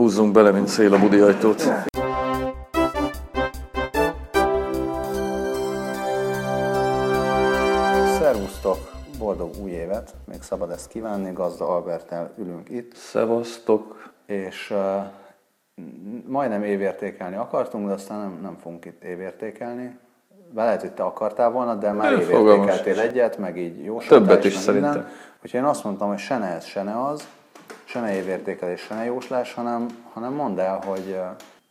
Húzzunk bele, mint szél a budi ajtót. Szervusztok! Boldog új évet! Még szabad ezt kívánni, Gazda Albertel ülünk itt. Szevasztok! És uh, majdnem évértékelni akartunk, de aztán nem, nem fogunk itt évértékelni. Be lehet, hogy te akartál volna, de már évértékeltél egyet, meg így jó Többet is szerintem. Úgyhogy én azt mondtam, hogy se ne ez, se ne az, se ne évértékelés, se ne jóslás, hanem, hanem mondd el, hogy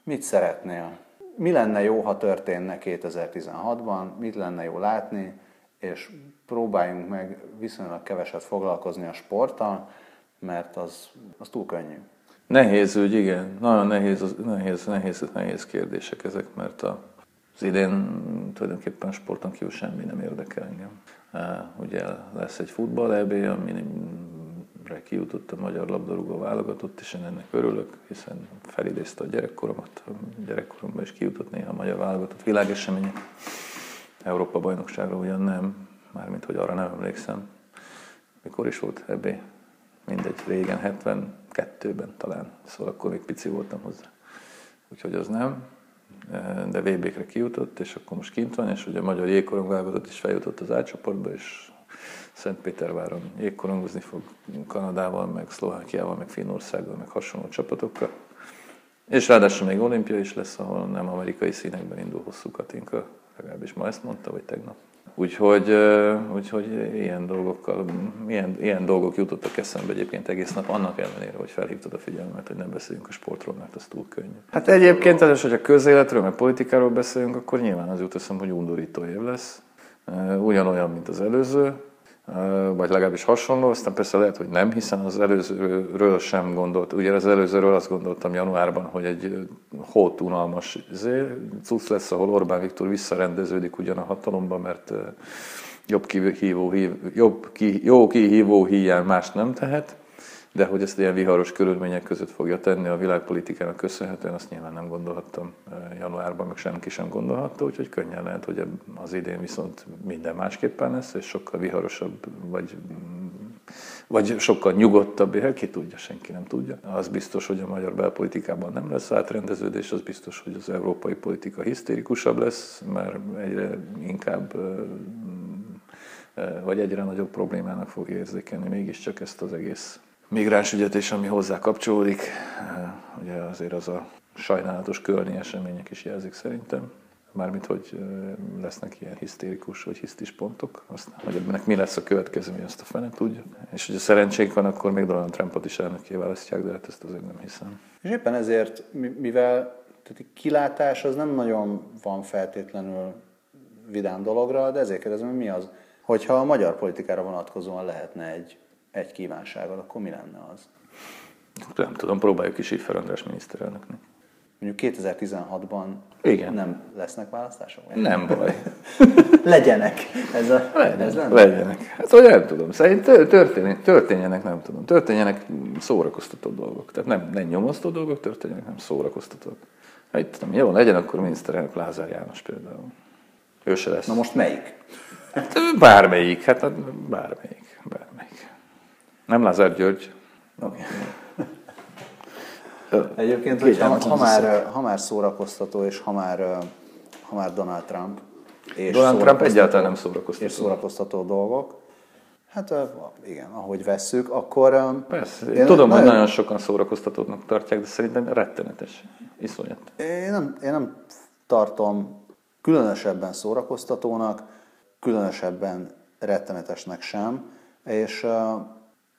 mit szeretnél. Mi lenne jó, ha történne 2016-ban, mit lenne jó látni, és próbáljunk meg viszonylag keveset foglalkozni a sporttal, mert az, az túl könnyű. Nehéz ügy, igen. Nagyon nehéz, nehéz, nehéz, nehéz kérdések ezek, mert a, az idén tulajdonképpen sporton kívül semmi nem érdekel engem. Ugye lesz egy futball EB, amire kijutott a magyar labdarúgó válogatott, és én ennek örülök, hiszen felidézte a gyerekkoromat. A gyerekkoromban is kijutott néha a magyar válogatott világesemények. Európa bajnokságra ugyan nem, mármint hogy arra nem emlékszem. Mikor is volt EB? Mindegy, régen, 72-ben talán, szóval akkor még pici voltam hozzá. Úgyhogy az nem, de VB-kre kijutott, és akkor most kint van, és ugye a magyar jégkorong válogatott is feljutott az átcsoportba, és Szentpéterváron jégkorongozni fog Kanadával, meg Szlovákiával, meg Finnországgal, meg hasonló csapatokkal. És ráadásul még olimpia is lesz, ahol nem amerikai színekben indul hosszú Katinka, legalábbis ma ezt mondta, vagy tegnap. Úgyhogy, úgyhogy ilyen, dolgokkal, ilyen, ilyen dolgok jutottak eszembe egyébként egész nap, annak ellenére, hogy felhívtad a figyelmet, hogy nem beszéljünk a sportról, mert az túl könnyű. Hát egyébként, az, hogy a közéletről, meg politikáról beszélünk, akkor nyilván az jut eszem, hogy undorító év lesz. Ugyanolyan, mint az előző, vagy legalábbis hasonló, aztán persze lehet, hogy nem, hiszen az előzőről sem gondolt. Ugye az előzőről azt gondoltam januárban, hogy egy hót unalmas izé, cucc lesz, ahol Orbán Viktor visszarendeződik ugyan a hatalomba, mert jobb kihívó, jobb ki, jó kihívó hiány más nem tehet de hogy ezt ilyen viharos körülmények között fogja tenni a világpolitikának köszönhetően, azt nyilván nem gondolhattam januárban, meg senki sem gondolhatta, úgyhogy könnyen lehet, hogy az idén viszont minden másképpen lesz, és sokkal viharosabb, vagy, vagy sokkal nyugodtabb, ki tudja, senki nem tudja. Az biztos, hogy a magyar belpolitikában nem lesz átrendeződés, az biztos, hogy az európai politika hisztérikusabb lesz, mert egyre inkább vagy egyre nagyobb problémának fog érzékelni mégiscsak ezt az egész migráns ügyet és ami hozzá kapcsolódik. Eh, ugye azért az a sajnálatos kölni események is jelzik szerintem. Mármint, hogy eh, lesznek ilyen hisztérikus vagy hisztis pontok. Aztán, hogy ennek mi lesz a mi azt a fene tudja. És hogyha szerencsénk van, akkor még Donald Trumpot is elnöké választják, de hát ezt azért nem hiszem. És éppen ezért, mivel tehát kilátás az nem nagyon van feltétlenül vidám dologra, de ezért kérdezem, hogy mi az, hogyha a magyar politikára vonatkozóan lehetne egy egy kívánságod, akkor mi lenne az? Nem tudom, próbáljuk is így András miniszterelnöknek. Mondjuk 2016-ban Igen. nem lesznek választások? Nem baj. legyenek. Ez a, legyenek, ez legyenek. Hát, hogy nem tudom. Szerintem történjenek, történjenek, nem tudom. Történjenek szórakoztató dolgok. Tehát nem, nem nyomasztó dolgok történjenek, nem szórakoztatók. Hát, tudom, jó, legyen akkor miniszterelnök Lázár János például. Ő se lesz. Na most melyik? Hát, bármelyik, hát bármelyik, bármelyik. Nem Lázár György. Okay. Egyébként, hogy ha, ha, már, ha már szórakoztató, és ha már, ha már Donald Trump, és Donald Trump egyáltalán nem szórakoztató. És szórakoztató dolgok, hát igen, ahogy vesszük, akkor... Persze, én tudom, nagyon, hogy nagyon sokan szórakoztatónak tartják, de szerintem rettenetes, iszonyat. Én nem, én nem tartom különösebben szórakoztatónak, különösebben rettenetesnek sem, és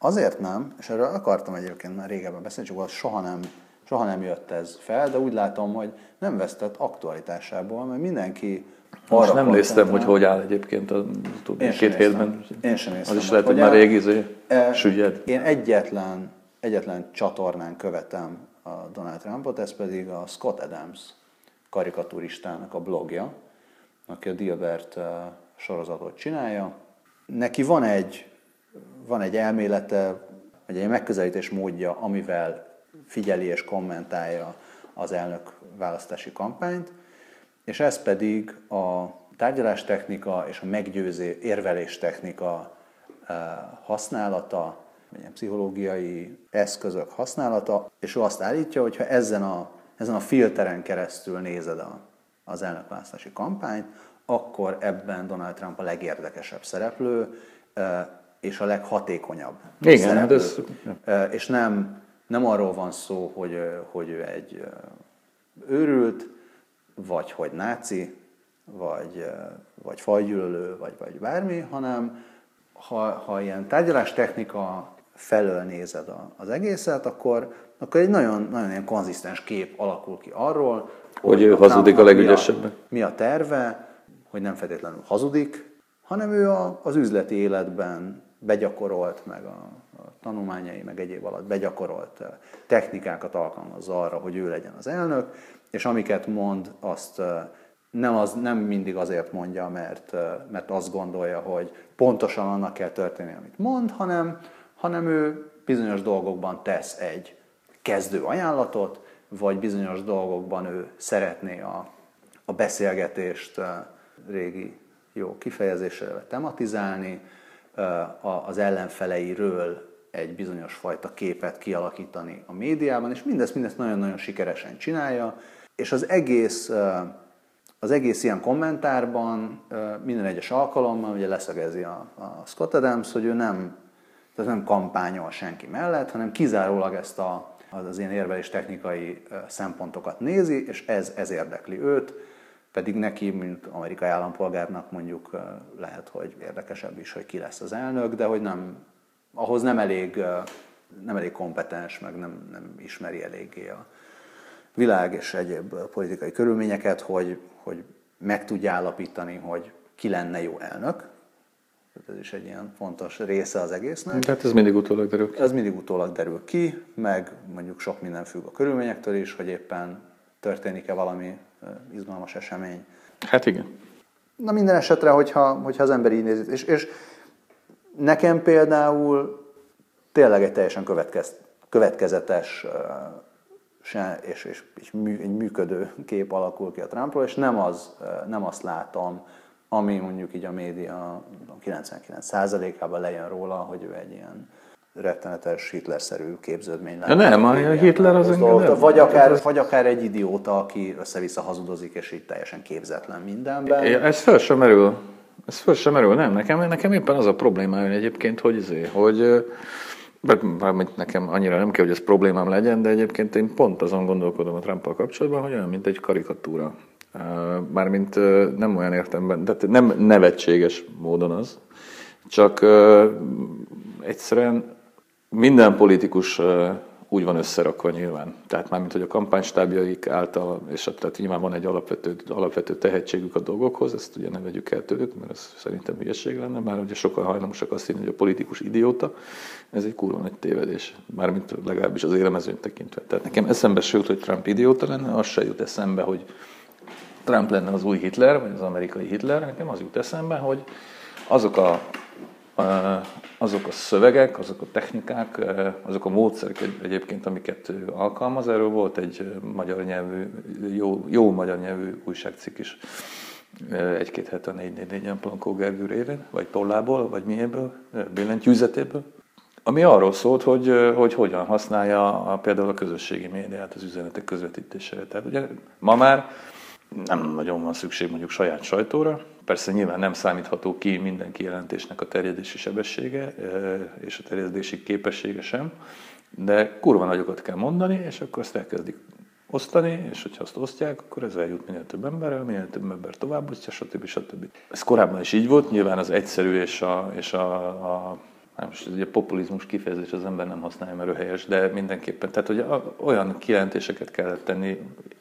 Azért nem, és erről akartam egyébként már régebben beszélni, csak soha nem, soha nem jött ez fel, de úgy látom, hogy nem vesztett aktualitásából, mert mindenki most nem néztem, hogy hogy áll egyébként a én két hétben. Én sem néztem. Az is lehet, hogy már régi izé, e, sügyed. Én egyetlen, egyetlen csatornán követem a Donald Trumpot, ez pedig a Scott Adams karikaturistának a blogja, aki a Dilbert e, sorozatot csinálja. Neki van egy van egy elmélete, vagy egy megközelítés módja, amivel figyeli és kommentálja az elnök választási kampányt, és ez pedig a tárgyalástechnika és a meggyőző érveléstechnika eh, használata, ilyen pszichológiai eszközök használata, és ő azt állítja, hogy ha ezen a, ezen a filteren keresztül nézed a, az elnökválasztási kampányt, akkor ebben Donald Trump a legérdekesebb szereplő, és a leghatékonyabb Igen, hát szereplő. Ez... És nem, nem arról van szó, hogy, hogy ő egy őrült, vagy hogy náci, vagy, vagy fajgyűlölő, vagy, vagy bármi, hanem ha, ha ilyen tárgyalás technika felől nézed az egészet, akkor, akkor egy nagyon, nagyon ilyen konzisztens kép alakul ki arról, hogy, hogy ő hazudik a legügyesebben. Mi a, mi a terve, hogy nem feltétlenül hazudik, hanem ő a, az üzleti életben begyakorolt, meg a, a tanulmányai, meg egyéb alatt begyakorolt technikákat alkalmazza arra, hogy ő legyen az elnök, és amiket mond, azt nem, az, nem mindig azért mondja, mert, mert azt gondolja, hogy pontosan annak kell történni, amit mond, hanem, hanem ő bizonyos dolgokban tesz egy kezdő ajánlatot, vagy bizonyos dolgokban ő szeretné a, a beszélgetést régi jó kifejezéssel tematizálni, az ellenfeleiről egy bizonyos fajta képet kialakítani a médiában, és mindezt, mindezt nagyon-nagyon sikeresen csinálja, és az egész, az egész ilyen kommentárban minden egyes alkalommal ugye leszögezi a, a Scott Adams, hogy ő nem, tehát nem kampányol senki mellett, hanem kizárólag ezt a, az ilyen érvelés technikai szempontokat nézi, és ez, ez érdekli őt, pedig neki, mint amerikai állampolgárnak mondjuk lehet, hogy érdekesebb is, hogy ki lesz az elnök, de hogy nem, ahhoz nem elég, nem elég kompetens, meg nem, nem ismeri eléggé a, világ és egyéb politikai körülményeket, hogy, hogy meg tudja állapítani, hogy ki lenne jó elnök. Ez is egy ilyen fontos része az egésznek. Hát ez mindig utólag derül ki. Ez mindig utólag derül ki, meg mondjuk sok minden függ a körülményektől is, hogy éppen történik-e valami izgalmas esemény. Hát igen. Na minden esetre, hogyha, hogyha az ember így nézi, és, és nekem például tényleg egy teljesen következ, következetes se, és, és, és mű, egy működő kép alakul ki a Trumpról, és nem, az, nem azt látom, ami mondjuk így a média 99%-ában lejön róla, hogy ő egy ilyen rettenetes Hitler-szerű képződmény Ja, nem, a Hitler az engem Vagy akár, vagy akár egy idióta, aki össze-vissza hazudozik, és így teljesen képzetlen mindenben. Ez föl sem merül. Ez föl sem merül, nem. Nekem, nekem éppen az a probléma egyébként, hogy, izé, hogy Mármint nekem annyira nem kell, hogy ez problémám legyen, de egyébként én pont azon gondolkodom a trump kapcsolatban, hogy olyan, mint egy karikatúra. Mármint nem olyan értemben, tehát nem nevetséges módon az, csak egyszerűen minden politikus úgy van összerakva nyilván. Tehát mármint, hogy a kampánystábjaik által, és tehát nyilván van egy alapvető, alapvető tehetségük a dolgokhoz, ezt ugye nem vegyük el tőlük, mert ez szerintem hülyeség lenne, már ugye sokkal hajlamosak azt hinni, hogy a politikus idióta, ez egy kurva nagy tévedés, mármint legalábbis az élemezőn tekintve. Tehát nekem eszembe sőt, hogy Trump idióta lenne, az se jut eszembe, hogy Trump lenne az új Hitler, vagy az amerikai Hitler, nekem az jut eszembe, hogy azok a azok a szövegek, azok a technikák, azok a módszerek egyébként, amiket ő alkalmaz, erről volt egy magyar nyelvű, jó, jó magyar nyelvű újságcikk is egy-két hete a 444-en Plankó Gergő révén, vagy tollából, vagy miéből, billentyűzetéből, ami arról szólt, hogy, hogy hogyan használja a, például a közösségi médiát az üzenetek közvetítésére. Tehát ugye ma már nem nagyon van szükség mondjuk saját sajtóra. Persze nyilván nem számítható ki minden kijelentésnek a terjedési sebessége és a terjedési képessége sem, de kurva nagyokat kell mondani, és akkor azt elkezdik osztani, és hogyha azt osztják, akkor ez eljut minél több emberrel, minél több ember továbbosztja, stb. stb. Ez korábban is így volt, nyilván az egyszerű és a, és a, a most ugye populizmus kifejezés az ember nem használja, mert ő helyes, de mindenképpen. Tehát, hogy olyan kijelentéseket kellett tenni,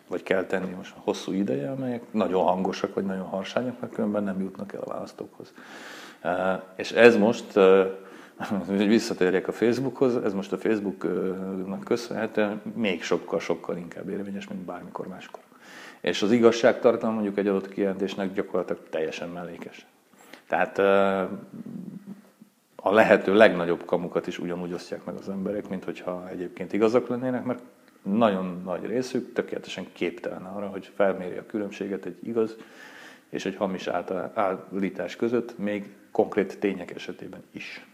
vagy kell tenni most hosszú ideje, amelyek nagyon hangosak, vagy nagyon harsányak, mert különben nem jutnak el a választókhoz. És ez most, hogy visszatérjek a Facebookhoz, ez most a Facebooknak köszönhetően még sokkal-sokkal inkább érvényes, mint bármikor máskor. És az igazságtartalom mondjuk egy adott kijelentésnek gyakorlatilag teljesen mellékes. Tehát a lehető legnagyobb kamukat is ugyanúgy osztják meg az emberek, mint hogyha egyébként igazak lennének, mert nagyon nagy részük tökéletesen képtelen arra, hogy felméri a különbséget egy igaz és egy hamis állítás között, még konkrét tények esetében is.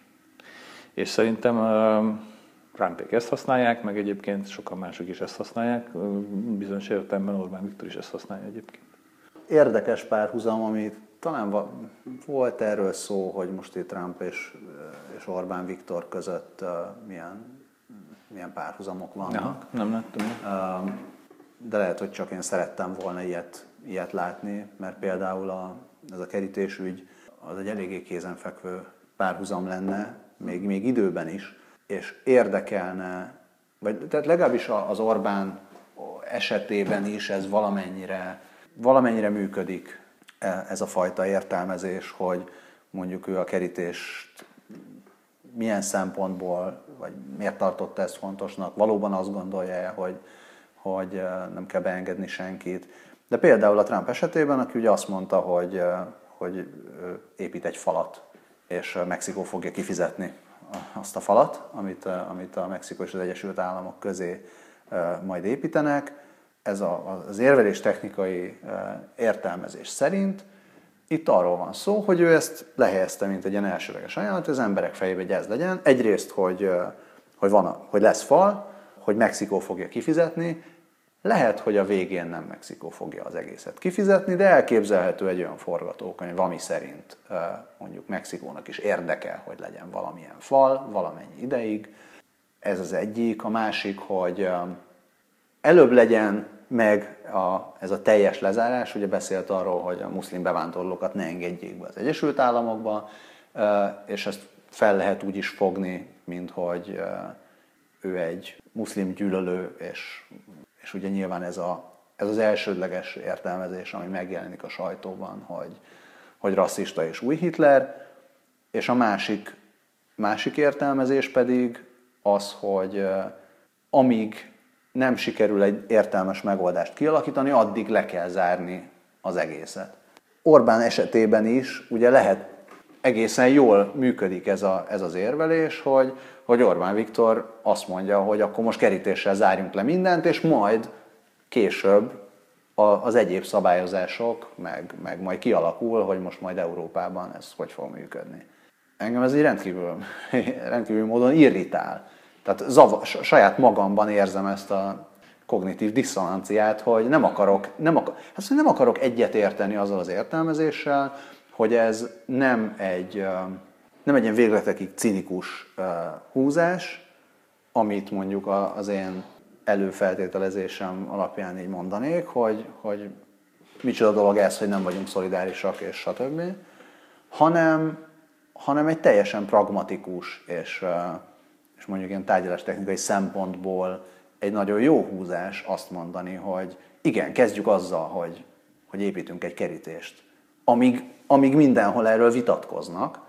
És szerintem Trumpék ezt használják, meg egyébként sokan mások is ezt használják, bizonyos értelemben Orbán Viktor is ezt használja egyébként. Érdekes párhuzam, ami talán volt erről szó, hogy most itt Trump és, és Orbán Viktor között milyen, milyen párhuzamok vannak. Ja, nem láttam. De lehet, hogy csak én szerettem volna ilyet, ilyet látni, mert például a, ez a kerítésügy az egy eléggé kézenfekvő párhuzam lenne, még, még időben is, és érdekelne, vagy tehát legalábbis az Orbán esetében is ez valamennyire, valamennyire működik ez a fajta értelmezés, hogy mondjuk ő a kerítést milyen szempontból, vagy miért tartotta ezt fontosnak, valóban azt gondolja hogy, hogy e, nem kell beengedni senkit. De például a Trump esetében, aki ugye azt mondta, hogy, e, hogy épít egy falat, és Mexikó fogja kifizetni azt a falat, amit, amit a Mexikó és az Egyesült Államok közé majd építenek. Ez a, az érvelés technikai értelmezés szerint itt arról van szó, hogy ő ezt lehelyezte, mint egy ilyen elsőleges ajánlat, az emberek fejébe, hogy ez legyen. Egyrészt, hogy, hogy, van, hogy lesz fal, hogy Mexikó fogja kifizetni, lehet, hogy a végén nem Mexikó fogja az egészet kifizetni, de elképzelhető egy olyan forgatókönyv, ami szerint mondjuk Mexikónak is érdekel, hogy legyen valamilyen fal, valamennyi ideig. Ez az egyik. A másik, hogy előbb legyen meg a, ez a teljes lezárás, ugye beszélt arról, hogy a muszlim bevándorlókat ne engedjék be az Egyesült Államokba, és ezt fel lehet úgy is fogni, mint hogy ő egy muszlim gyűlölő és és ugye nyilván ez, a, ez az elsődleges értelmezés, ami megjelenik a sajtóban, hogy, hogy rasszista és új Hitler, és a másik, másik értelmezés pedig az, hogy amíg nem sikerül egy értelmes megoldást kialakítani, addig le kell zárni az egészet. Orbán esetében is ugye lehet egészen jól működik ez, a, ez az érvelés, hogy, hogy Orbán Viktor azt mondja, hogy akkor most kerítéssel zárjunk le mindent, és majd később az egyéb szabályozások, meg, meg majd kialakul, hogy most majd Európában ez hogy fog működni. Engem ez így rendkívül, rendkívül módon irritál. Tehát zavar, saját magamban érzem ezt a kognitív diszonanciát, hogy nem akarok, nem, akar, hát nem akarok egyet érteni azzal az értelmezéssel, hogy ez nem egy, nem egy ilyen végletekig cinikus húzás, amit mondjuk az én előfeltételezésem alapján így mondanék, hogy, hogy micsoda dolog ez, hogy nem vagyunk szolidárisak, és stb., hanem, hanem egy teljesen pragmatikus és, és mondjuk ilyen tárgyalás technikai szempontból egy nagyon jó húzás azt mondani, hogy igen, kezdjük azzal, hogy, hogy építünk egy kerítést. Amíg, amíg mindenhol erről vitatkoznak,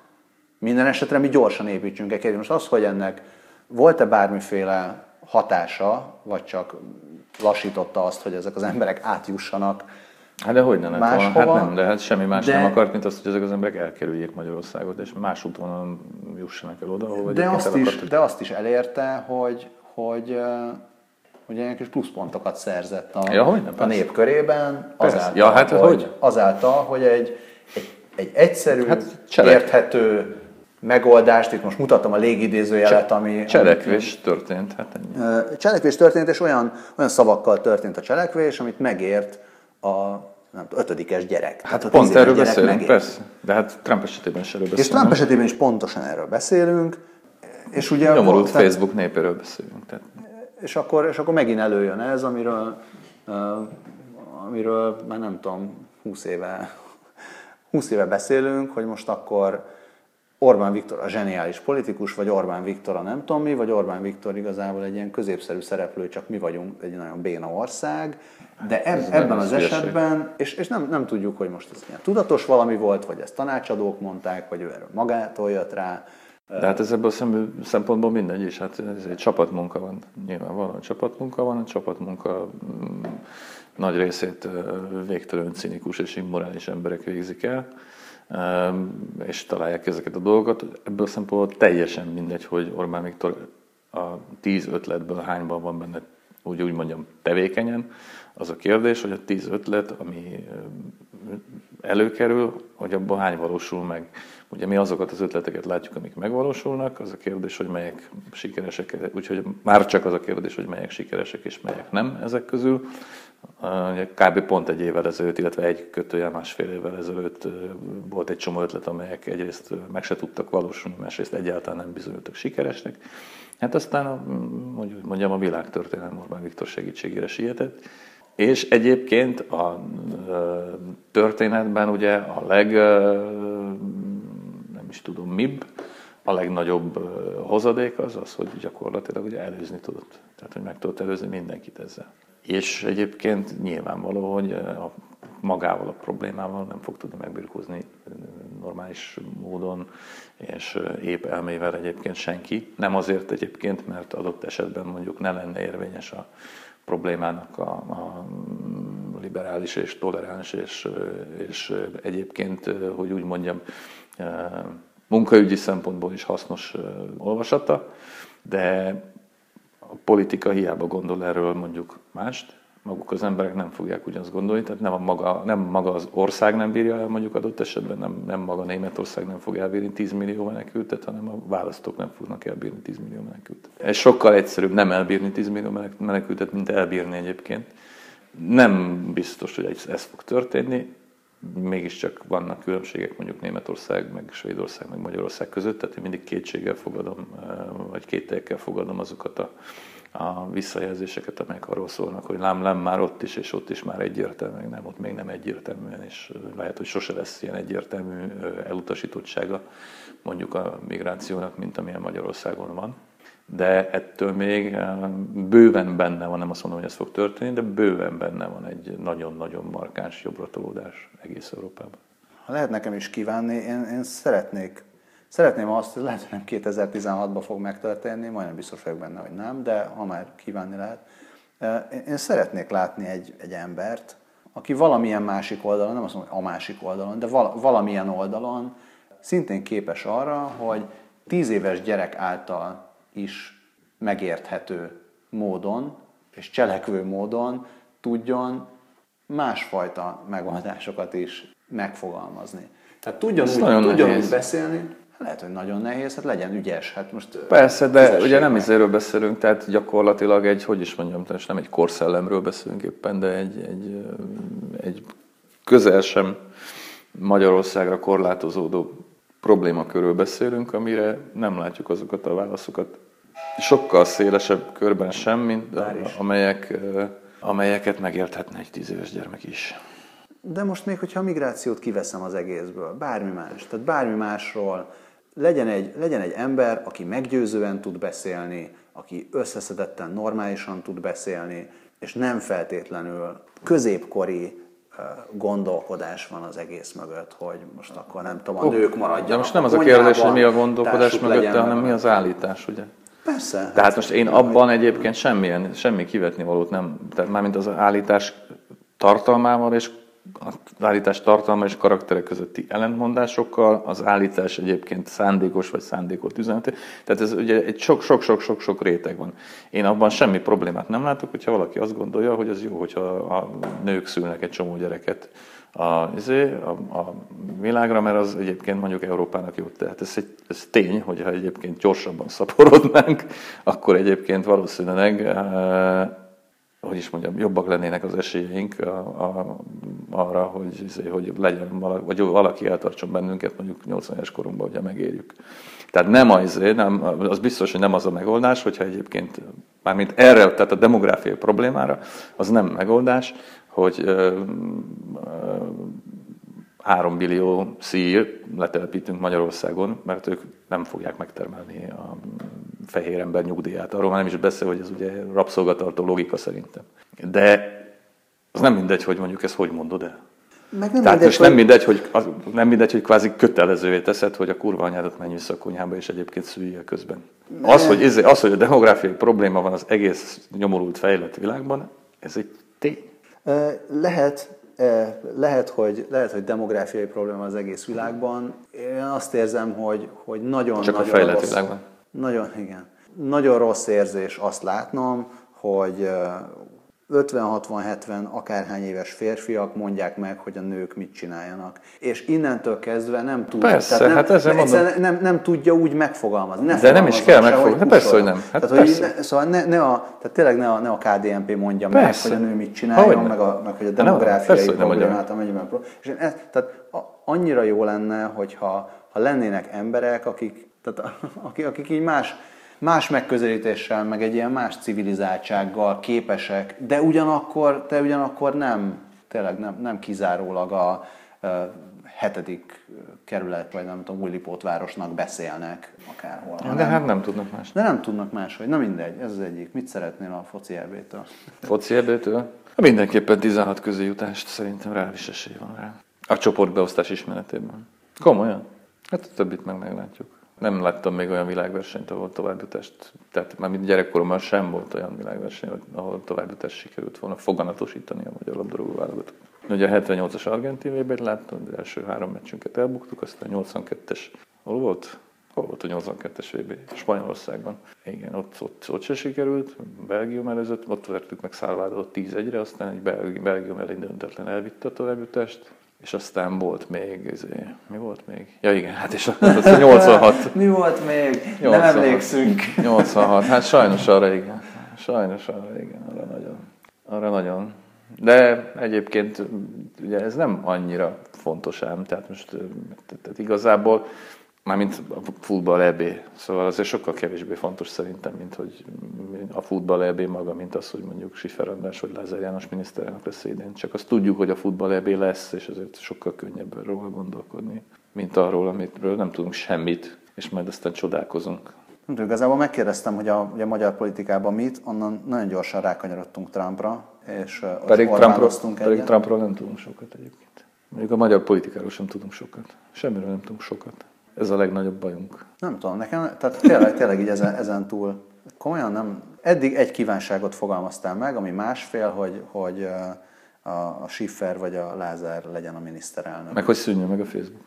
minden esetre mi gyorsan építsünk egy kerítést. Most az, hogy ennek volt-e bármiféle hatása, vagy csak lassította azt, hogy ezek az emberek átjussanak Hát de hogy nem máshova. Hát nem, de hát semmi más de, nem akart, mint azt, hogy ezek az emberek elkerüljék Magyarországot, és más útvonalon jussanak el oda, ahol de azt, is, de azt is elérte, hogy, hogy hogy ilyen kis pluszpontokat szerzett a, ja, hogy nem, a nép körében, azáltal, ja, hát, hogy, hogy? azáltal, hogy egy, egy, egy egyszerű, hát, érthető megoldást, itt most mutatom a légidézőjelet, ami... Cselekvés ami, történt, hát ennyi. Cselekvés történt, és olyan, olyan szavakkal történt a cselekvés, amit megért a nem tudom, ötödikes gyerek. Hát a pont erről beszélünk, megért. persze. De hát Trump esetében is erről beszélünk. És Trump esetében is pontosan erről beszélünk. És ugye Nyomorult tehát, Facebook népéről beszélünk. Tehát. És, akkor, és akkor megint előjön ez, amiről, uh, amiről már nem tudom, 20 éve, 20 éve beszélünk, hogy most akkor Orbán Viktor a zseniális politikus, vagy Orbán Viktor a nem tudom mi, vagy Orbán Viktor igazából egy ilyen középszerű szereplő, csak mi vagyunk egy nagyon béna ország. De eb, ebben az esetben, és, és nem, nem tudjuk, hogy most ez ilyen tudatos valami volt, vagy ezt tanácsadók mondták, vagy ő erről magától jött rá. De hát ez ebből a szempontból mindegy is, hát ez egy csapatmunka van, nyilvánvalóan csapatmunka van, a csapatmunka mm, nagy részét végtelen cinikus és immorális emberek végzik el és találják ezeket a dolgokat. Ebből a szempontból teljesen mindegy, hogy Orbán Viktor a tíz ötletből hányban van benne, úgy, úgy mondjam, tevékenyen. Az a kérdés, hogy a tíz ötlet, ami előkerül, hogy abban hány valósul meg. Ugye mi azokat az ötleteket látjuk, amik megvalósulnak, az a kérdés, hogy melyek sikeresek, úgyhogy már csak az a kérdés, hogy melyek sikeresek és melyek nem ezek közül. Kb. pont egy évvel ezelőtt, illetve egy kötőjel másfél évvel ezelőtt volt egy csomó ötlet, amelyek egyrészt meg se tudtak valósulni, másrészt egyáltalán nem bizonyultak sikeresnek. Hát aztán, a, mondjuk, mondjam, a világtörténelem Orbán Viktor segítségére sietett. És egyébként a történetben ugye a leg, nem is tudom mibb, a legnagyobb hozadék az az, hogy gyakorlatilag ugye előzni tudott. Tehát, hogy meg tudott előzni mindenkit ezzel. És egyébként nyilvánvaló, hogy a magával a problémával nem fog tudni megbirkózni normális módon, és épp elmével egyébként senki. Nem azért egyébként, mert adott esetben mondjuk ne lenne érvényes a problémának a, a liberális és toleráns, és, és egyébként, hogy úgy mondjam, munkaügyi szempontból is hasznos olvasata, de a politika hiába gondol erről mondjuk mást, maguk az emberek nem fogják ugyanazt gondolni, tehát nem, a maga, nem maga az ország nem bírja el, mondjuk adott esetben nem, nem maga Németország nem fog elbírni 10 millió menekültet, hanem a választók nem fognak elbírni 10 millió menekültet. Ez sokkal egyszerűbb nem elbírni 10 millió menekültet, mint elbírni egyébként. Nem biztos, hogy ez fog történni, mégiscsak vannak különbségek mondjuk Németország, meg Svédország, meg Magyarország között, tehát én mindig kétséggel fogadom, eh, vagy kételkkel fogadom azokat a, a visszajelzéseket, amelyek arról szólnak, hogy lám, lám már ott is, és ott is már egyértelmű, nem, ott még nem egyértelműen, és lehet, hogy sose lesz ilyen egyértelmű elutasítottsága mondjuk a migrációnak, mint amilyen Magyarországon van de ettől még bőven benne van, nem azt mondom, hogy ez fog történni, de bőven benne van egy nagyon-nagyon markáns jobbratolódás egész Európában. Ha lehet nekem is kívánni, én, én szeretnék, szeretném azt, hogy lehet, hogy nem 2016-ban fog megtörténni, majdnem biztos vagyok benne, hogy nem, de ha már kívánni lehet. Eh, én szeretnék látni egy, egy embert, aki valamilyen másik oldalon, nem azt mondom, hogy a másik oldalon, de val, valamilyen oldalon szintén képes arra, hogy tíz éves gyerek által is megérthető módon és cselekvő módon tudjon másfajta megoldásokat is megfogalmazni. Tehát tudjon, úgy, tudjon úgy beszélni, lehet, hogy nagyon nehéz, hát legyen ügyes. Hát most Persze, de ugye nem izéről beszélünk, tehát gyakorlatilag egy, hogy is mondjam, tehát nem egy korszellemről beszélünk éppen, de egy, egy, egy közel sem Magyarországra korlátozódó problémakörről beszélünk, amire nem látjuk azokat a válaszokat, sokkal szélesebb körben sem, mint amelyek, amelyeket megérthetne egy tíz éves gyermek is. De most még, hogyha a migrációt kiveszem az egészből, bármi más, tehát bármi másról, legyen egy, legyen egy ember, aki meggyőzően tud beszélni, aki összeszedetten, normálisan tud beszélni, és nem feltétlenül középkori gondolkodás van az egész mögött, hogy most akkor nem tudom, a nők maradjanak. De most nem az a kérdés, hogy mi a gondolkodás mögötte, hanem mi az állítás, ugye? Persze. Tehát most én abban egyébként semmilyen, semmi kivetni valót nem, tehát mármint az állítás tartalmával és az állítás tartalma és karakterek közötti ellentmondásokkal, az állítás egyébként szándékos vagy szándékot üzeneti. Tehát ez ugye egy sok-sok-sok-sok réteg van. Én abban semmi problémát nem látok, hogyha valaki azt gondolja, hogy az jó, hogyha a nők szülnek egy csomó gyereket a, izé, a, a világra, mert az egyébként mondjuk Európának jó. Tehát ez, egy, ez tény, hogyha egyébként gyorsabban szaporodnánk, akkor egyébként valószínűleg, e, hogy is mondjam, jobbak lennének az esélyeink a, a, arra, hogy, izé, hogy legyen valaki, vagy valaki eltartson bennünket mondjuk 80 es korunkban, hogyha megérjük. Tehát nem az, nem, az biztos, hogy nem az a megoldás, hogyha egyébként, mármint erre, tehát a demográfiai problémára, az nem megoldás, hogy három billió szír letelepítünk Magyarországon, mert ők nem fogják megtermelni a fehér ember nyugdíját. Arról már nem is beszél, hogy ez ugye rabszolgatartó logika szerintem. De az nem mindegy, hogy mondjuk ezt hogy mondod el. Meg nem Tehát mindegy, most hogy... nem mindegy, hogy, az, nem mindegy, hogy kvázi kötelezővé teszed, hogy a kurva anyádat menj vissza a konyhába, és egyébként szüljél közben. Az hogy, az, hogy a demográfiai probléma van az egész nyomorult fejlett világban, ez egy tény. Lehet, lehet, hogy, lehet, hogy demográfiai probléma az egész világban. Én azt érzem, hogy, hogy nagyon, Csak nagyon a fejlett rossz, világban. Nagyon, igen. Nagyon rossz érzés azt látnom, hogy 50-60-70 akárhány éves férfiak mondják meg, hogy a nők mit csináljanak. És innentől kezdve nem tud, Persze, tehát nem, hát ezzel mondom. egyszerűen nem, nem tudja úgy megfogalmazni. Ne De nem is kell se, megfog- hogy hát persze, hogy nem. Hát tehát, hogy persze. ne, szóval ne, ne a, tehát tényleg ne a, ne a KDNP mondja Persze. meg, hogy a nő mit csináljon, meg, a, meg hogy a Hát nem, demográfiai hogy nem problémát, amennyiben És ez, tehát a, annyira jó lenne, hogyha ha lennének emberek, akik, tehát, akik, akik így más, más megközelítéssel, meg egy ilyen más civilizáltsággal képesek, de ugyanakkor, de ugyanakkor nem, tényleg nem, nem kizárólag a, hetedik kerület, vagy nem tudom, Újlipót városnak beszélnek akárhol. De hanem- hát nem tudnak más. de nem tudnak máshogy. Na mindegy, ez az egyik. Mit szeretnél a foci EB-től? Foci erdőtől? Mindenképpen 16 közé jutást szerintem reális esély van rá. A csoportbeosztás ismeretében. Komolyan? Hát a többit meg meglátjuk. Nem láttam még olyan világversenyt, ahol továbbjutást, tehát már mint gyerekkoromban sem volt olyan világverseny, ahol továbbjutást sikerült volna foganatosítani a magyar labdarúgó válogatott. Ugye a 78-as argentin vb láttam, az első három meccsünket elbuktuk, aztán 82-es, hol volt? Hol volt a 82-es VB? Spanyolországban. Igen, ott, ott, ott se sikerült, Belgium előzött, ott vertük meg Szálvádort 10-1-re, aztán egy Belgium, Belgium elég döntetlen elvitte a továbbjutást, és aztán volt még, izé, mi volt még? Ja igen, hát és az a 86. Mi volt még? 86. Nem emlékszünk. 86, hát sajnos arra igen. Sajnos arra igen, arra nagyon. Arra nagyon. De egyébként ugye ez nem annyira fontos ám, tehát most tehát igazából mármint a futball EB, szóval azért sokkal kevésbé fontos szerintem, mint hogy a futball EB maga, mint az, hogy mondjuk Sifer András vagy Lázár János miniszterelnök lesz idén. Csak azt tudjuk, hogy a futball EB lesz, és ezért sokkal könnyebb róla gondolkodni, mint arról, amitről nem tudunk semmit, és majd aztán csodálkozunk. Tudom, igazából megkérdeztem, hogy a, hogy a magyar politikában mit, onnan nagyon gyorsan rákanyarodtunk Trumpra, és Pedig Trumpról, pedig. Trumpról nem tudunk sokat egyébként. Mondjuk a magyar politikáról sem tudunk sokat. Semmiről nem tudunk sokat. Ez a legnagyobb bajunk. Nem tudom, nekem, tehát tényleg, tényleg így ezen, ezen túl komolyan nem. Eddig egy kívánságot fogalmaztál meg, ami másfél, hogy, hogy a, a Schiffer vagy a Lázár legyen a miniszterelnök. Meg hogy szűnjön meg a Facebook.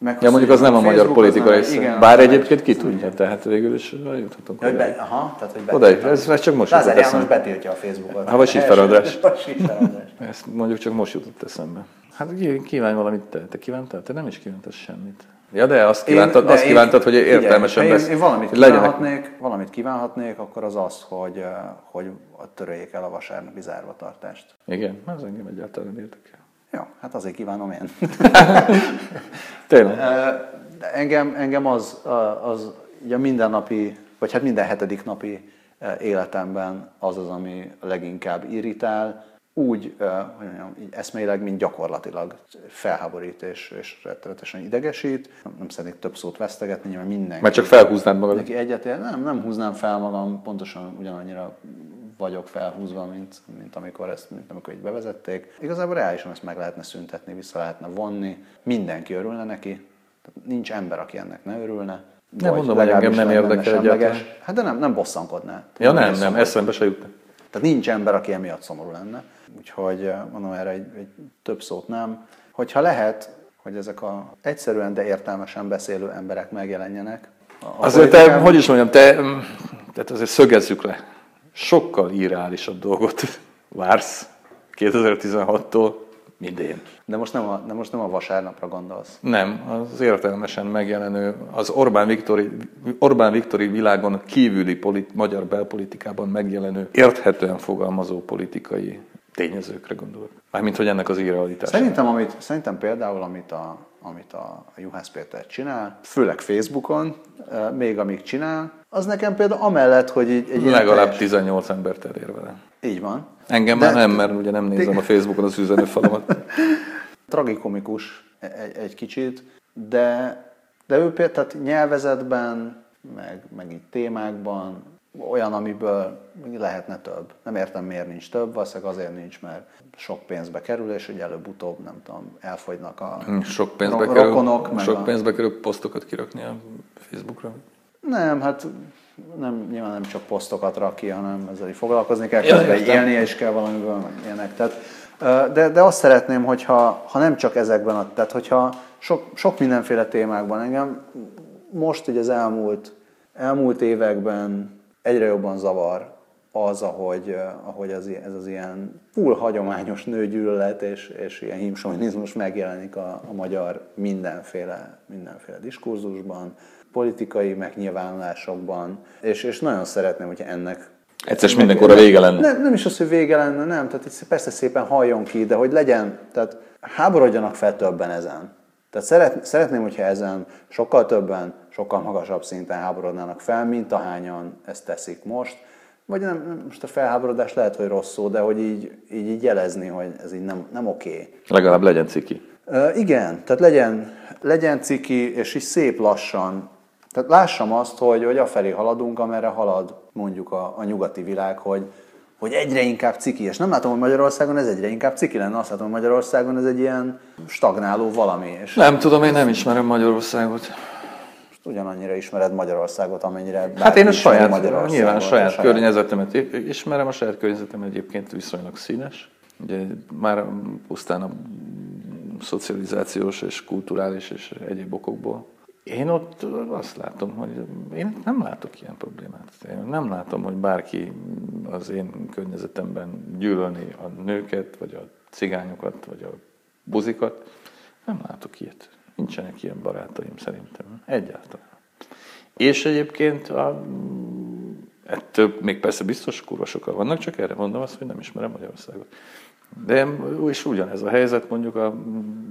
Meg, Ja, mondjuk az nem a magyar Facebook az politika része. Bár egyébként ki tudja, tehát végül is eljuthatunk Ja, be, aha, tehát, hogy betiltja. ez, ez csak most Lázár jutott János eszembe. betiltja a Facebookot. Ha, vagy Schiffer András. Ezt mondjuk csak most jutott eszembe. Hát kívánj valamit te. Te kívántál? Te nem is kívántál semmit. Ja, de azt kívántad, de azt én- kívántad hogy figyelj, értelmesen ha én, én valamit hogy kívánhatnék, valamit kívánhatnék, akkor az az, hogy, hogy töröljék el a vasárnapi zárvatartást. Igen, ez engem egyáltalán érdekel. Jó, hát azért kívánom én. Tényleg. De engem, engem az, az ugye mindennapi, vagy hát minden hetedik napi életemben az az, ami leginkább irritál, úgy, hogy mondjam, így eszméleg, mint gyakorlatilag felháborít és, és rettenetesen idegesít. Nem, nem szeretnék több szót vesztegetni, mert mindenki... Mert csak felhúznád magad. Neki egyetért, nem, nem húznám fel magam, pontosan ugyanannyira vagyok felhúzva, mint, mint, amikor ezt, mint amikor így bevezették. Igazából reálisan ezt meg lehetne szüntetni, vissza lehetne vonni, mindenki örülne neki, Tehát nincs ember, aki ennek ne örülne. Nem Vagy mondom, hogy engem nem érdekel egyáltalán. Hát de nem, nem bosszankodná. Ja Nem nem, eszembe se jut. Tehát nincs ember, aki emiatt szomorú lenne. Úgyhogy eh, mondom erre egy, egy több szót nem. Hogyha lehet, hogy ezek a egyszerűen, de értelmesen beszélő emberek megjelenjenek. a- Azért te, hogy is mondjam, te, mm, tehát azért szögezzük le. Sokkal irreálisabb dolgot vársz 2016-tól, mint én. De most nem a, de most nem a vasárnapra gondolsz. Nem, az értelmesen megjelenő, az Orbán Viktori, Orbán Viktori világon kívüli polit, magyar belpolitikában megjelenő, érthetően fogalmazó politikai tényezőkre gondolok. Mármint, hogy ennek az irrealitása. Szerintem, amit, szerintem például, amit a, amit a Juhász Péter csinál, főleg Facebookon, még amíg csinál, az nekem például amellett, hogy egy ilyen Legalább teljes- 18 embert elér vele. Így van. Engem De- már nem, mert ugye nem nézem a Facebookon az üzenőfalamat. Tragikomikus egy, egy kicsit, de, de ő például tehát nyelvezetben, meg, meg így témákban olyan, amiből lehetne több. Nem értem, miért nincs több, valószínűleg azért nincs, mert sok pénzbe kerül, és hogy előbb-utóbb, nem tudom, elfogynak a Sok pénzbe, ro- kerül, rokonok, meg sok a... pénzbe kerül posztokat kirakni a Facebookra. Nem, hát nem, nyilván nem csak posztokat rak ki, hanem ezzel így foglalkozni kell, Ja, közben élnie is kell valamiből, meg ilyenek. Tehát, de, de azt szeretném, hogyha ha nem csak ezekben, a, tehát hogyha sok, sok mindenféle témákban engem most így az elmúlt, elmúlt években egyre jobban zavar az, ahogy, ahogy az, ez az ilyen full hagyományos nőgyűlölet és, és ilyen himsovinizmus megjelenik a, a magyar mindenféle, mindenféle diskurzusban, politikai megnyilvánulásokban, és, és nagyon szeretném, hogyha ennek Egyszer mindenkorra vége lenne. Nem, nem is az, hogy vége lenne, nem. Tehát persze szépen halljon ki, de hogy legyen, tehát háborodjanak fel többen ezen. Tehát szeret, szeretném, hogyha ezen sokkal többen, sokkal magasabb szinten háborodnának fel, mint ahányan ezt teszik most. Vagy nem, most a felháborodás lehet, hogy rossz szó, de hogy így, így, így jelezni, hogy ez így nem, nem oké. Okay. Legalább legyen ciki. Uh, igen, tehát legyen, legyen ciki, és is szép lassan. Tehát lássam azt, hogy, hogy afelé haladunk, amerre halad mondjuk a, a nyugati világ, hogy, hogy egyre inkább ciki, és nem látom, hogy Magyarországon ez egyre inkább ciki lenne, azt látom, hogy Magyarországon ez egy ilyen stagnáló valami. És nem tudom, én nem ismerem Magyarországot. Ugyanannyira ismered Magyarországot, amennyire Hát én a saját, nyilván a saját, saját környezetemet ismerem, a saját környezetem egyébként viszonylag színes. Ugye már pusztán a szocializációs és kulturális és egyéb okokból én ott azt látom, hogy én nem látok ilyen problémát. Én nem látom, hogy bárki az én környezetemben gyűlölni a nőket, vagy a cigányokat, vagy a buzikat. Nem látok ilyet. Nincsenek ilyen barátaim szerintem. Egyáltalán. És egyébként a, ettől még persze biztos kurva sokan vannak, csak erre mondom azt, hogy nem ismerem Magyarországot. De és ugyanez a helyzet mondjuk a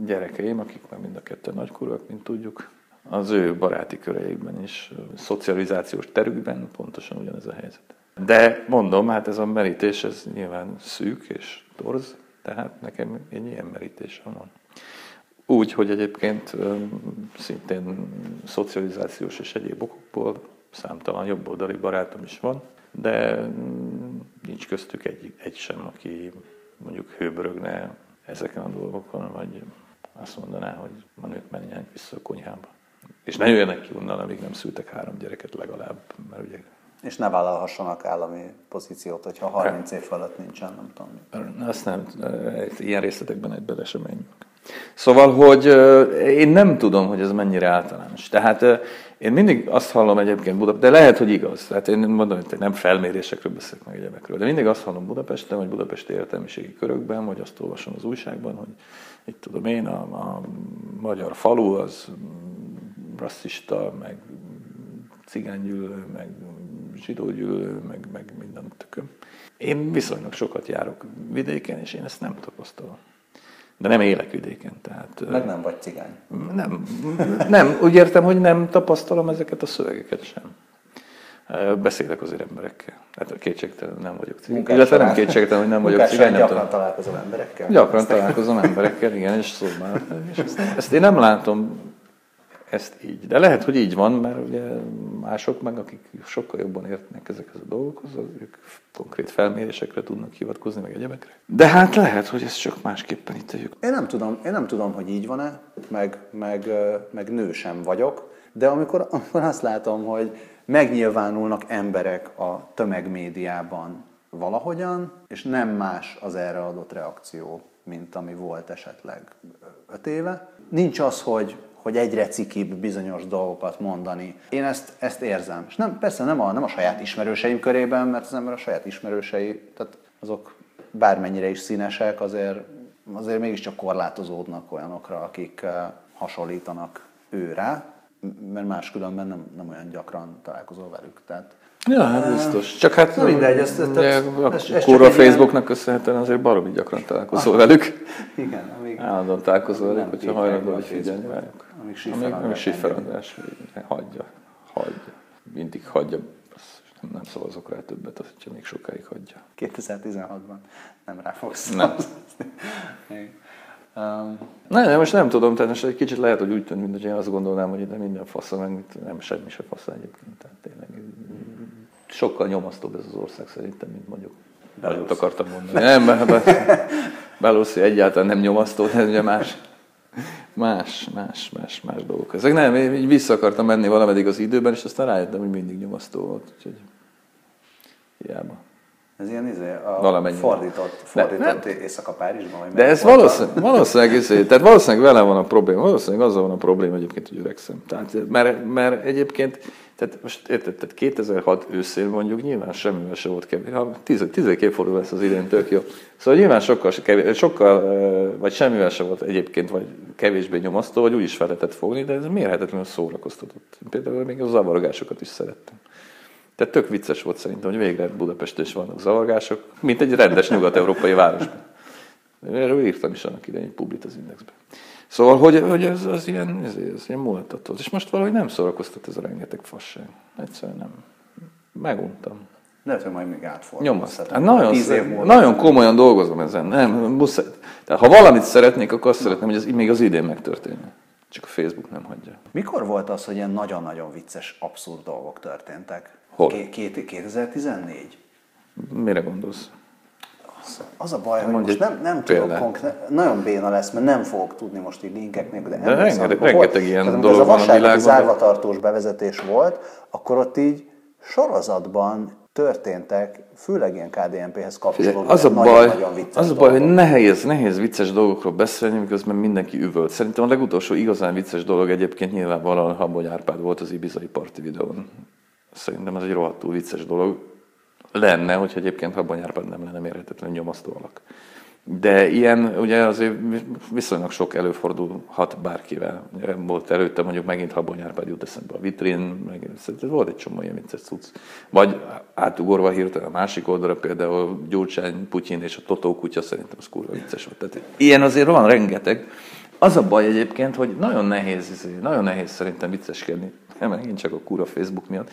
gyerekeim, akik már mind a kettő nagykorúak, mint tudjuk, az ő baráti köreikben is, szocializációs terükben pontosan ugyanez a helyzet. De mondom, hát ez a merítés, ez nyilván szűk és torz, tehát nekem egy ilyen merítésem van. Úgy, hogy egyébként szintén szocializációs és egyéb okokból számtalan jobboldali barátom is van, de nincs köztük egy, egy sem, aki mondjuk hőbörögne ezeken a dolgokon, vagy azt mondaná, hogy menjenek vissza a konyhába. És ne jöjjenek ki onnan, amíg nem szültek három gyereket legalább, mert ugye... És ne vállalhassanak állami pozíciót, hogyha 30 év fölött nincsen, nem tudom. Azt nem, ilyen részletekben egy bele sem menjünk. Szóval, hogy én nem tudom, hogy ez mennyire általános. Tehát én mindig azt hallom egyébként Budapest, de lehet, hogy igaz. Tehát én mondom, hogy nem felmérésekről beszélek meg egyebekről, de mindig azt hallom Budapesten, vagy budapesti értelmiségi körökben, vagy azt olvasom az újságban, hogy itt tudom én, a, a magyar falu az rasszista, meg cigánygyűlölő, meg zsidógyűlölő, meg, meg minden tököm. Én viszonylag sokat járok vidéken, és én ezt nem tapasztalom. De nem élek vidéken, tehát... Meg nem vagy cigány. Nem, nem, úgy értem, hogy nem tapasztalom ezeket a szövegeket sem. Beszélek azért emberekkel. Hát kétségtelen nem vagyok cigány. Illetve nem kétségtelen, hogy nem vagyok cigány. Gyakran találkozom emberekkel? Gyakran találkozom emberekkel, igen, és szóval. És ezt, ezt én nem látom ezt így. De lehet, hogy így van, mert ugye mások meg, akik sokkal jobban értnek ezekhez a dolgokhoz, ők konkrét felmérésekre tudnak hivatkozni, meg egyebekre. De hát lehet, hogy ezt csak másképpen itt tegyük. Én nem tudom, én nem tudom hogy így van-e, meg, meg, meg nő sem vagyok, de amikor, amikor azt látom, hogy megnyilvánulnak emberek a tömegmédiában valahogyan, és nem más az erre adott reakció, mint ami volt esetleg öt éve. Nincs az, hogy hogy egyre cikibb bizonyos dolgokat mondani. Én ezt, ezt érzem. És nem, persze nem a, nem a saját ismerőseim körében, mert az ember a saját ismerősei, tehát azok bármennyire is színesek, azért, azért mégiscsak korlátozódnak olyanokra, akik eh, hasonlítanak őre, mert máskülönben nem, nem olyan gyakran találkozol velük. Tehát Ja, hát biztos. Csak hát Na mindegy, ezt, ezt, ezt, ezt, ezt kurva Facebooknak köszönhetően azért baromi gyakran találkozol velük. Igen, amíg... Állandóan találkozol velük, hogyha hajlandó vagy figyelni rájuk. Amíg Siffer amíg, hagyja, hagyja. Mindig hagyja. Nem, szavazok rá többet, azt, hogyha még sokáig hagyja. 2016-ban nem rá fogsz Nem. Um, nem, nem, most nem tudom, tehát most egy kicsit lehet, hogy úgy tűnik, mint hogy én azt gondolnám, hogy ide minden fasza, meg nem semmi se fasza egyébként. Tehát tényleg sokkal nyomasztóbb ez az ország szerintem, mint mondjuk Belarus. akartam mondani. Nem, Belarus egyáltalán nem nyomasztó, de ugye más, más, más, más, más dolgok. Ezek nem, én így vissza akartam menni valameddig az időben, és aztán rájöttem, hogy mindig nyomasztó volt, úgyhogy hiába. Ez ilyen izé, a fordított, fordított éjszaka Párizsban? Vagy De ez valószínűleg, valószínűleg, izé, tehát valószínűleg vele van a probléma, valószínűleg azzal van a probléma egyébként, hogy öregszem. Tehát, mert, mert egyébként tehát most érted, tehát 2006 őszén mondjuk nyilván semmivel se volt kevés. Ha 10, 12 évforduló lesz az idén, tök jó. Szóval nyilván sokkal, kevés, sokkal, vagy semmivel se volt egyébként, vagy kevésbé nyomasztó, vagy úgy is fel lehetett fogni, de ez mérhetetlenül szórakoztatott. Például még a zavargásokat is szerettem. Tehát tök vicces volt szerintem, hogy végre Budapesten is vannak zavargások, mint egy rendes nyugat-európai városban. Erről írtam is annak idején egy publit az Indexben. Szóval, hogy, hogy ez, az ilyen, ez, ez ilyen múltató. És most valahogy nem szórakoztat ez a rengeteg fasság. Egyszerűen nem. Meguntam. Lehet, hogy majd még átfordul. Nyomaszt. Hát nagyon, szépen, nagyon komolyan dolgozom ezen. Nem, muszáj. Tehát, ha valamit szeretnék, akkor azt szeretném, hogy ez még az idén megtörténjen. Csak a Facebook nem hagyja. Mikor volt az, hogy ilyen nagyon-nagyon vicces, abszurd dolgok történtek? Hol? 2014. Mire gondolsz? Az a baj, hogy most nem, nem tudok konkrét, nagyon béna lesz, mert nem fogok tudni most így linkek nélkül, de, de rengeteg, rengeteg ilyen tehát, dolog ez a világban. zárvatartós bevezetés volt, akkor ott így sorozatban történtek, főleg ilyen KDNP-hez kapcsolódó, az a baj, nagyon Az a baj, hogy nehéz, nehéz vicces dolgokról beszélni, miközben mindenki üvölt. Szerintem a legutolsó igazán vicces dolog egyébként nyilvánvalóan Habony Árpád volt az Ibizai parti videón. Szerintem ez egy rohadtul vicces dolog lenne, hogy egyébként habonyárban nem lenne mérhetetlen nyomasztó alak. De ilyen ugye azért viszonylag sok előfordulhat bárkivel. Volt előtte mondjuk megint habonyárpád jut eszembe a vitrin, meg volt egy csomó ilyen vicces cucc. Vagy átugorva hirtelen a másik oldalra például Gyurcsány, Putyin és a Totó kutya szerintem az kurva vicces volt. Tehát ilyen azért van rengeteg. Az a baj egyébként, hogy nagyon nehéz, nagyon nehéz szerintem vicceskedni. Nem, megint csak a kura Facebook miatt.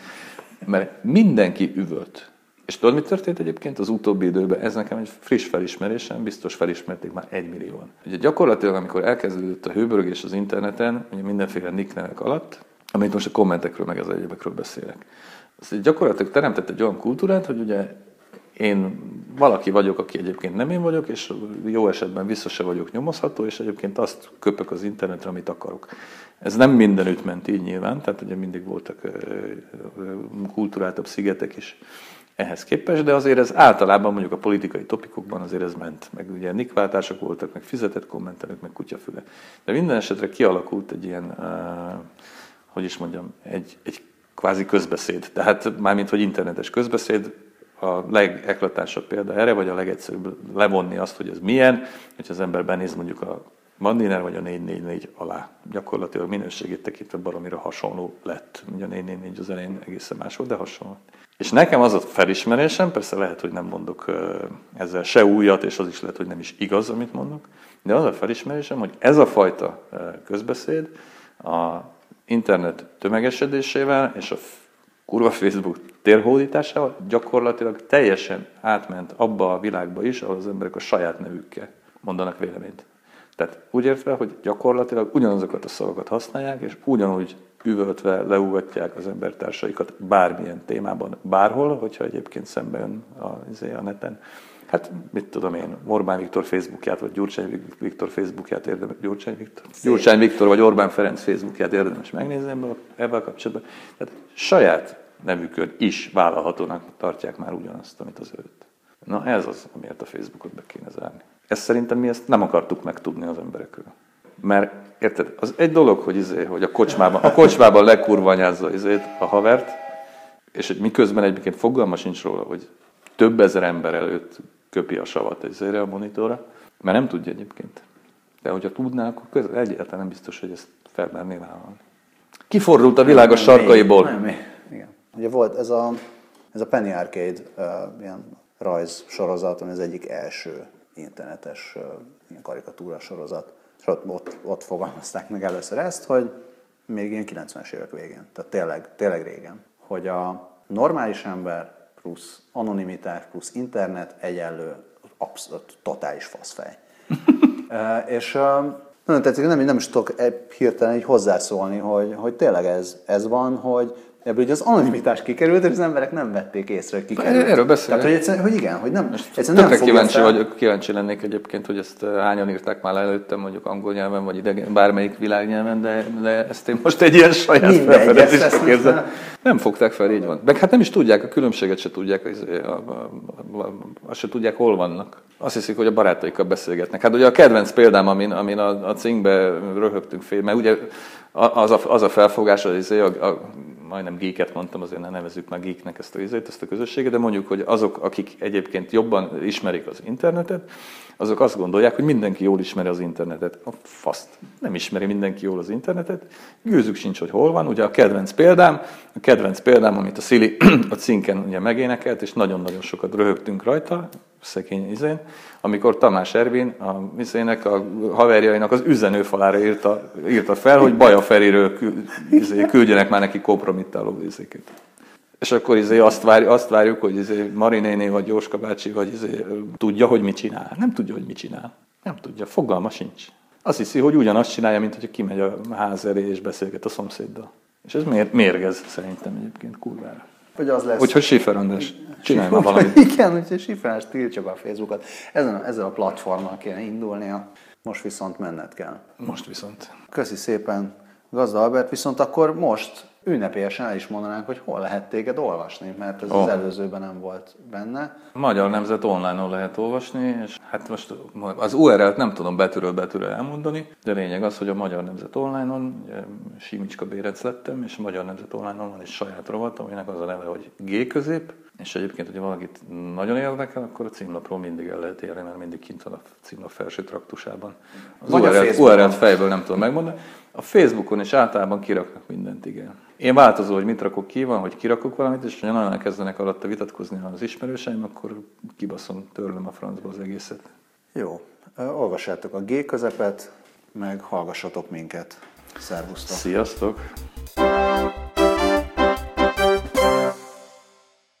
Mert mindenki üvölt és tudod, mi történt egyébként az utóbbi időben? Ez nekem egy friss felismerésem, biztos felismerték már egy millióan. Ugye gyakorlatilag, amikor elkezdődött a hőbörgés az interneten, ugye mindenféle nicknevek alatt, amit most a kommentekről meg az egyebekről beszélek. Ez gyakorlatilag teremtett egy olyan kultúrát, hogy ugye én valaki vagyok, aki egyébként nem én vagyok, és jó esetben vissza se vagyok nyomozható, és egyébként azt köpök az internetre, amit akarok. Ez nem mindenütt ment így nyilván, tehát ugye mindig voltak kultúráltabb szigetek is, ehhez képest, de azért ez általában mondjuk a politikai topikokban azért ez ment. Meg ugye nikváltások voltak, meg fizetett kommentelők, meg kutyafüle. De minden esetre kialakult egy ilyen, hogy is mondjam, egy, egy kvázi közbeszéd. Tehát mármint, hogy internetes közbeszéd, a legeklatásabb példa erre, vagy a legegyszerűbb levonni azt, hogy ez milyen, hogy az ember benéz mondjuk a Mandiner vagy a 444 alá. Gyakorlatilag minőségét tekintve baromira hasonló lett. Ugye a 444 az elején egészen más volt, de hasonló. És nekem az a felismerésem, persze lehet, hogy nem mondok ezzel se újat, és az is lehet, hogy nem is igaz, amit mondok, de az a felismerésem, hogy ez a fajta közbeszéd a internet tömegesedésével és a kurva Facebook térhódításával gyakorlatilag teljesen átment abba a világba is, ahol az emberek a saját nevükkel mondanak véleményt. Tehát úgy értve, hogy gyakorlatilag ugyanazokat a szavakat használják, és ugyanúgy üvöltve leúgatják az embertársaikat bármilyen témában, bárhol, hogyha egyébként szembe jön a, izé, a neten. Hát mit tudom én, Orbán Viktor Facebookját, vagy Gyurcsány Viktor Facebookját érdemes, Gyurcsány Viktor, Gyurcsány Viktor vagy Orbán Ferenc Facebookját érdemes megnézni ebben, ebben a kapcsolatban. Tehát saját nevükön is vállalhatónak tartják már ugyanazt, amit az előtt. Na ez az, amiért a Facebookot be kéne zárni. Ezt szerintem mi ezt nem akartuk megtudni az emberekről. Mert érted, az egy dolog, hogy, izé, hogy a kocsmában, a kocsmában lekurvanyázza izét, a havert, és hogy miközben egyébként fogalma sincs róla, hogy több ezer ember előtt köpi a savat izére a monitorra, mert nem tudja egyébként. De hogyha tudná, akkor közel, egyáltalán nem biztos, hogy ezt felmerné vállalni. Kifordult a világ a sarkaiból. Nem, nem, igen. Ugye volt ez a, ez a Penny Arcade uh, ilyen rajz sorozat, ami az egyik első internetes uh, ilyen karikatúra sorozat. És ott, ott, ott fogalmazták meg először ezt, hogy még ilyen 90-es évek végén, tehát tényleg, tényleg régen, hogy a normális ember plusz anonimitás plusz internet egyenlő abszolút totális faszfej. e, és nagyon tetszik, nem, nem is tudok hirtelen így hozzászólni, hogy, hogy tényleg ez, ez van, hogy ebből ugye az anonimitás kikerült, és az emberek nem vették észre, hogy kikerült. Erről beszélek. Tehát, hogy, egyszerűen, hogy igen, hogy nem, egyszerűen nem kíváncsi, fel. vagyok, kíváncsi lennék egyébként, hogy ezt eh, hányan írták már előttem, mondjuk angol nyelven, vagy idegen, bármelyik világnyelven, de, de ezt én most egy ilyen saját felfedezésre most Nem fogták fel, így van. Meg hát nem is tudják, a különbséget se tudják, a, azt se tudják, hol vannak. Azt hiszik, hogy a barátaikkal beszélgetnek. Hát ugye a kedvenc példám, amin, amin a, a cinkbe röhögtünk fél, mert ugye az a, az a felfogás, az izé, a, a, majdnem geeket mondtam, azért ne nevezzük meg geeknek ezt a, izét, ezt a közösséget, de mondjuk, hogy azok, akik egyébként jobban ismerik az internetet, azok azt gondolják, hogy mindenki jól ismeri az internetet. A faszt. Nem ismeri mindenki jól az internetet. Gőzük sincs, hogy hol van. Ugye a kedvenc példám, a kedvenc példám, amit a Szili a cinken ugye megénekelt, és nagyon-nagyon sokat röhögtünk rajta, szegény izén, amikor Tamás Ervin a izének, a haverjainak az üzenőfalára írta, írta fel, hogy Baja Feriről kü- izé, küldjenek már neki kompromittáló izéket. És akkor izé azt, várjuk, azt várjuk, hogy izé Mari néni, vagy Jóska bácsi, vagy izé, tudja, hogy mit csinál. Nem tudja, hogy mit csinál. Nem tudja, fogalma sincs. Azt hiszi, hogy ugyanazt csinálja, mint hogy kimegy a ház elé és beszélget a szomszéddal. És ez mér, mérgez szerintem egyébként kurvára. Hogy az lesz. Úgyhogy Schiffer András, csinálj már valamit. Igen, úgyhogy Sifrás tiltsa be a Facebookot. Ezen a, ezzel a platformmal kéne indulnia. Most viszont menned kell. Most viszont. Köszi szépen, Gazda Albert, viszont akkor most ünnepélyesen el is mondanánk, hogy hol lehet téged olvasni, mert ez az Oh. előzőben nem volt benne. A Magyar Nemzet online-on lehet olvasni, és hát most az URL-t nem tudom betűről betűről elmondani, de lényeg az, hogy a Magyar Nemzet online-on, Simicska Bérenc lettem, és a Magyar Nemzet online-on van egy saját rovat, aminek az a neve, hogy G közép, és egyébként, hogyha valakit nagyon érdekel, akkor a címlapról mindig el lehet érni, mert mindig kint van a címlap felső traktusában. Az Vagy a URL-t, Facebookon. URL-t fejből nem tudom megmondani. A Facebookon is általában kiraknak mindent, igen. Én változó, hogy mit rakok ki, van, hogy kirakok valamit, és ha nagyon elkezdenek alatta vitatkozni az ismerőseim, akkor kibaszom, törlöm a francba az egészet. Jó, olvassátok a G közepet, meg hallgassatok minket. Szervusztok! Sziasztok!